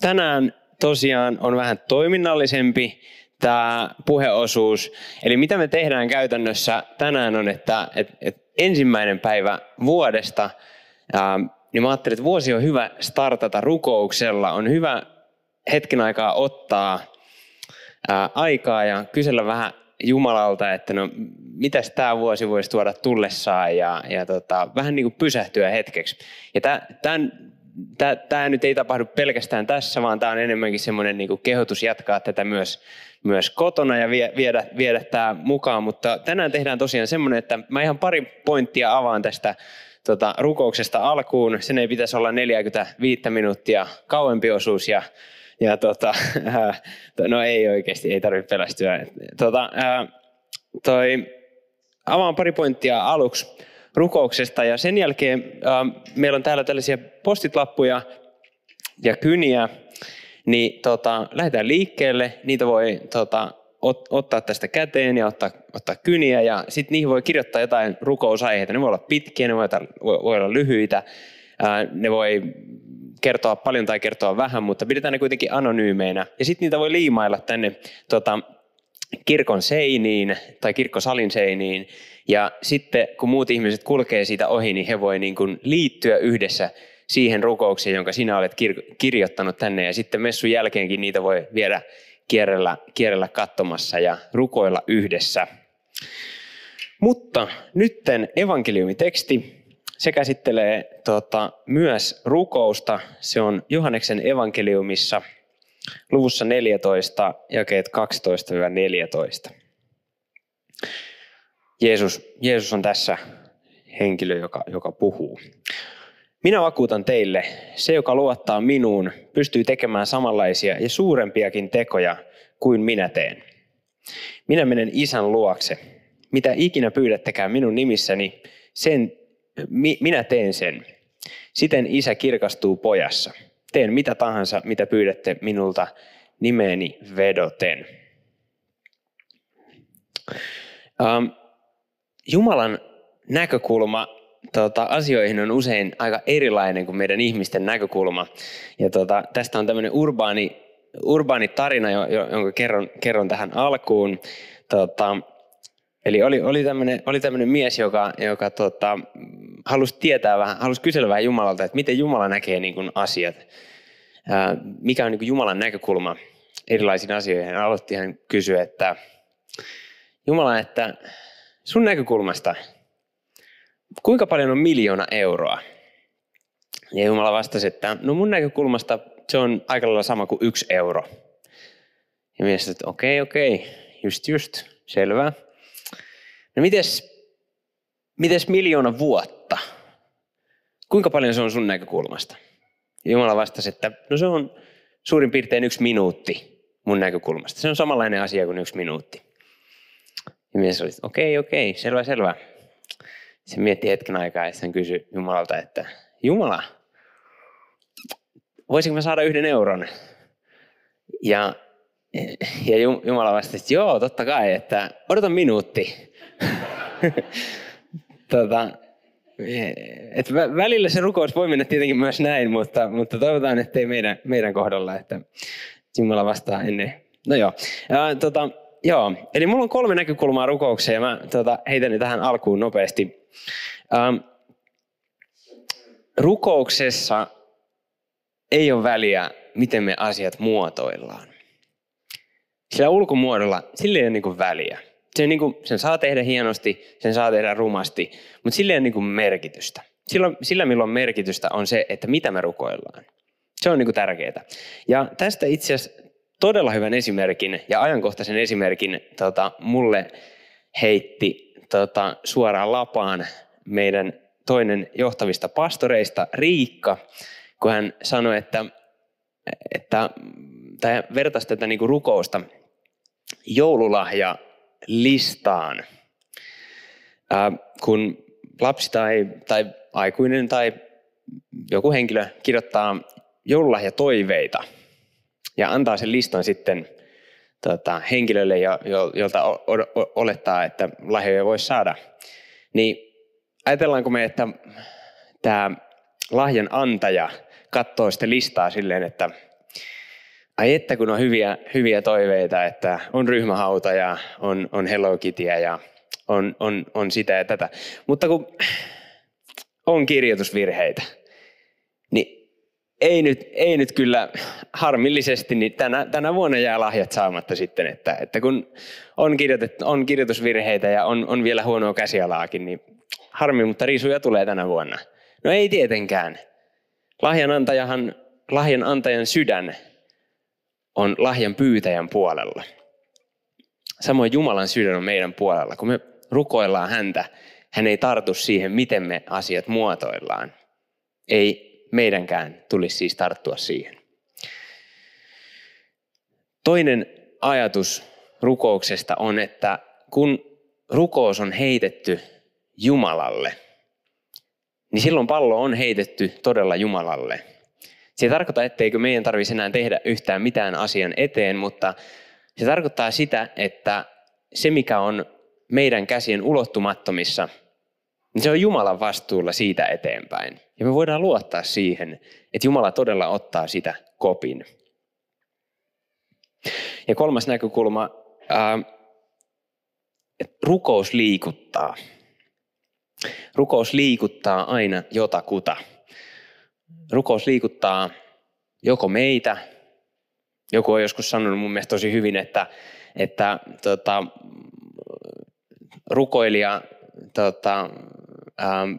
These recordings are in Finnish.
tänään tosiaan on vähän toiminnallisempi tämä puheosuus. Eli mitä me tehdään käytännössä tänään on, että, että, että ensimmäinen päivä vuodesta, ää, niin mä ajattelin, että vuosi on hyvä startata rukouksella. On hyvä hetken aikaa ottaa ää, aikaa ja kysellä vähän Jumalalta, että no mitäs tämä vuosi voisi tuoda tullessaan ja, ja tota, vähän niin kuin pysähtyä hetkeksi. Ja tämän tämä nyt ei tapahdu pelkästään tässä, vaan tämä on enemmänkin semmoinen niin kehotus jatkaa tätä myös, myös kotona ja viedä, viedä tämä mukaan. Mutta tänään tehdään tosiaan semmoinen, että mä ihan pari pointtia avaan tästä tota, rukouksesta alkuun. Sen ei pitäisi olla 45 minuuttia kauempi osuus ja, ja tota, äh, no ei oikeasti, ei tarvitse pelästyä. Tota, äh, toi, avaan pari pointtia aluksi rukouksesta. Ja sen jälkeen äh, meillä on täällä tällaisia postitlappuja ja kyniä, niin tota, lähdetään liikkeelle. Niitä voi tota, ot, ottaa tästä käteen ja ottaa, ottaa kyniä ja sitten niihin voi kirjoittaa jotain rukousaiheita. Ne voi olla pitkiä, ne voi, olla, voi olla lyhyitä, äh, ne voi kertoa paljon tai kertoa vähän, mutta pidetään ne kuitenkin anonyymeinä. Ja sitten niitä voi liimailla tänne tota, kirkon seiniin tai kirkkosalin seiniin. Ja sitten kun muut ihmiset kulkee siitä ohi, niin he voi niin kuin liittyä yhdessä siihen rukoukseen, jonka sinä olet kir- kirjoittanut tänne. Ja sitten messun jälkeenkin niitä voi viedä kierrellä, kierrellä katsomassa ja rukoilla yhdessä. Mutta nytten evankeliumiteksti. Se käsittelee tota, myös rukousta. Se on Johanneksen evankeliumissa luvussa 14, jakeet 12-14. Jeesus, Jeesus on tässä henkilö, joka, joka puhuu. Minä vakuutan teille, se joka luottaa minuun, pystyy tekemään samanlaisia ja suurempiakin tekoja kuin minä teen. Minä menen isän luokse. Mitä ikinä pyydättekään minun nimissäni, sen, mi, minä teen sen. Siten isä kirkastuu pojassa. Teen mitä tahansa, mitä pyydätte minulta nimeeni vedoten. Um, Jumalan näkökulma tota, asioihin on usein aika erilainen kuin meidän ihmisten näkökulma. Ja tota, tästä on tämmöinen urbaani, urbaani tarina, jonka kerron, kerron tähän alkuun. Tota, eli oli, oli, tämmöinen, oli tämmöinen mies, joka, joka tota, halusi tietää vähän, halusi kysellä vähän Jumalalta, että miten Jumala näkee niin kuin asiat. Ää, mikä on niin kuin Jumalan näkökulma erilaisiin asioihin. Hän aloitti hän kysyä, että Jumala, että sun näkökulmasta, kuinka paljon on miljoona euroa? Ja Jumala vastasi, että no mun näkökulmasta se on aika lailla sama kuin yksi euro. Ja mies että okei, okay, okei, okay, just just, selvä. No mites, mites miljoona vuotta? Kuinka paljon se on sun näkökulmasta? Jumala vastasi, että no se on suurin piirtein yksi minuutti mun näkökulmasta. Se on samanlainen asia kuin yksi minuutti. Ja mies oli, okei, okei, selvä, selvä. Se mietti hetken aikaa ja sitten kysyi Jumalalta, että Jumala, voisinko mä saada yhden euron? Ja, ja Jumala vastasi, että joo, totta kai, että odota minuutti. tota, et välillä se rukous voi mennä tietenkin myös näin, mutta, mutta toivotaan, että ei meidän, meidän kohdalla, että Jumala vastaa ennen. No joo. Ja, tota, Joo, eli mulla on kolme näkökulmaa rukoukseen ja mä tota, heitän ne tähän alkuun nopeasti. Ähm, rukouksessa ei ole väliä, miten me asiat muotoillaan. Sillä ulkomuodolla sillä ei ole niin väliä. Sen, niin kuin, sen saa tehdä hienosti, sen saa tehdä rumasti, mutta sillä ei ole niin merkitystä. Sillä, sillä, milloin merkitystä, on se, että mitä me rukoillaan. Se on niin tärkeää. Ja tästä itse asiassa todella hyvän esimerkin ja ajankohtaisen esimerkin tota, mulle heitti tota, suoraan lapaan meidän toinen johtavista pastoreista, Riikka, kun hän sanoi, että että tai vertaisi tätä niin rukousta joululahja listaan. Ää, kun lapsi tai, tai aikuinen tai joku henkilö kirjoittaa joululahjatoiveita ja antaa sen listan sitten tota, henkilölle, jo, jolta olettaa, että lahjoja voisi saada, niin ajatellaanko me, että tämä lahjan antaja katsoo sitä listaa silleen, että ai että kun on hyviä, hyviä toiveita, että on ryhmähauta ja on, on Hello Kittyä ja on, on, on sitä ja tätä. Mutta kun on kirjoitusvirheitä, niin ei nyt, ei nyt kyllä harmillisesti, niin tänä, tänä vuonna jää lahjat saamatta sitten, että, että kun on, kirjoitettu, on kirjoitusvirheitä ja on, on vielä huonoa käsialaakin, niin harmi, mutta riisuja tulee tänä vuonna. No ei tietenkään. Lahjanantajahan, lahjan antajan sydän on lahjan pyytäjän puolella. Samoin Jumalan sydän on meidän puolella. Kun me rukoillaan häntä, hän ei tartu siihen, miten me asiat muotoillaan. Ei meidänkään tulisi siis tarttua siihen. Toinen ajatus rukouksesta on, että kun rukous on heitetty Jumalalle, niin silloin pallo on heitetty todella Jumalalle. Se ei tarkoita, etteikö meidän tarvitsisi enää tehdä yhtään mitään asian eteen, mutta se tarkoittaa sitä, että se mikä on meidän käsien ulottumattomissa, niin se on Jumalan vastuulla siitä eteenpäin. Ja me voidaan luottaa siihen, että Jumala todella ottaa sitä kopin. Ja kolmas näkökulma, että rukous liikuttaa. Rukous liikuttaa aina jotakuta. Rukous liikuttaa joko meitä, joku on joskus sanonut mun mielestä tosi hyvin, että, että tota, rukoilija tota, ähm,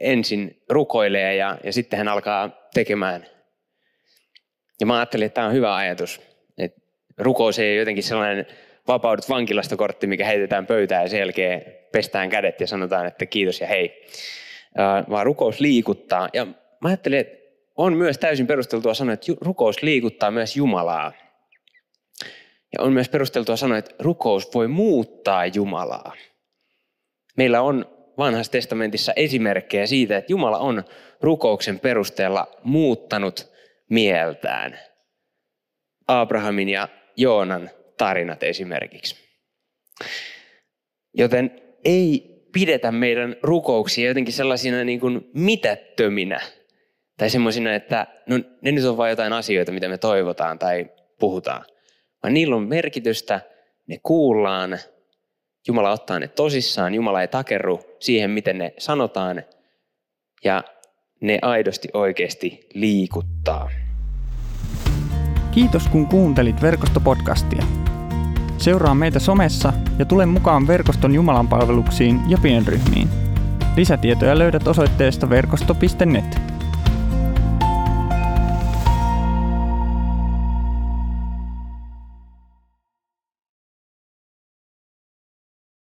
ensin rukoilee ja, ja sitten hän alkaa tekemään. Ja mä ajattelin, että tämä on hyvä ajatus. Että rukous ei ole jotenkin sellainen vapaudut vankilasta kortti, mikä heitetään pöytään ja sen jälkeen pestään kädet ja sanotaan, että kiitos ja hei. Vaan rukous liikuttaa. Ja mä ajattelin, että on myös täysin perusteltua sanoa, että rukous liikuttaa myös Jumalaa. Ja on myös perusteltua sanoa, että rukous voi muuttaa Jumalaa. Meillä on vanhassa testamentissa esimerkkejä siitä, että Jumala on rukouksen perusteella muuttanut mieltään. Abrahamin ja Joonan tarinat esimerkiksi. Joten ei pidetä meidän rukouksia jotenkin sellaisina niin kuin mitättöminä. Tai semmoisina, että no, ne nyt on vain jotain asioita, mitä me toivotaan tai puhutaan. Vaan niillä on merkitystä, ne kuullaan, Jumala ottaa ne tosissaan, Jumala ei takerru siihen, miten ne sanotaan, ja ne aidosti oikeasti liikuttaa. Kiitos kun kuuntelit verkostopodcastia. Seuraa meitä somessa ja tule mukaan verkoston Jumalan palveluksiin ja pienryhmiin. Lisätietoja löydät osoitteesta verkosto.net.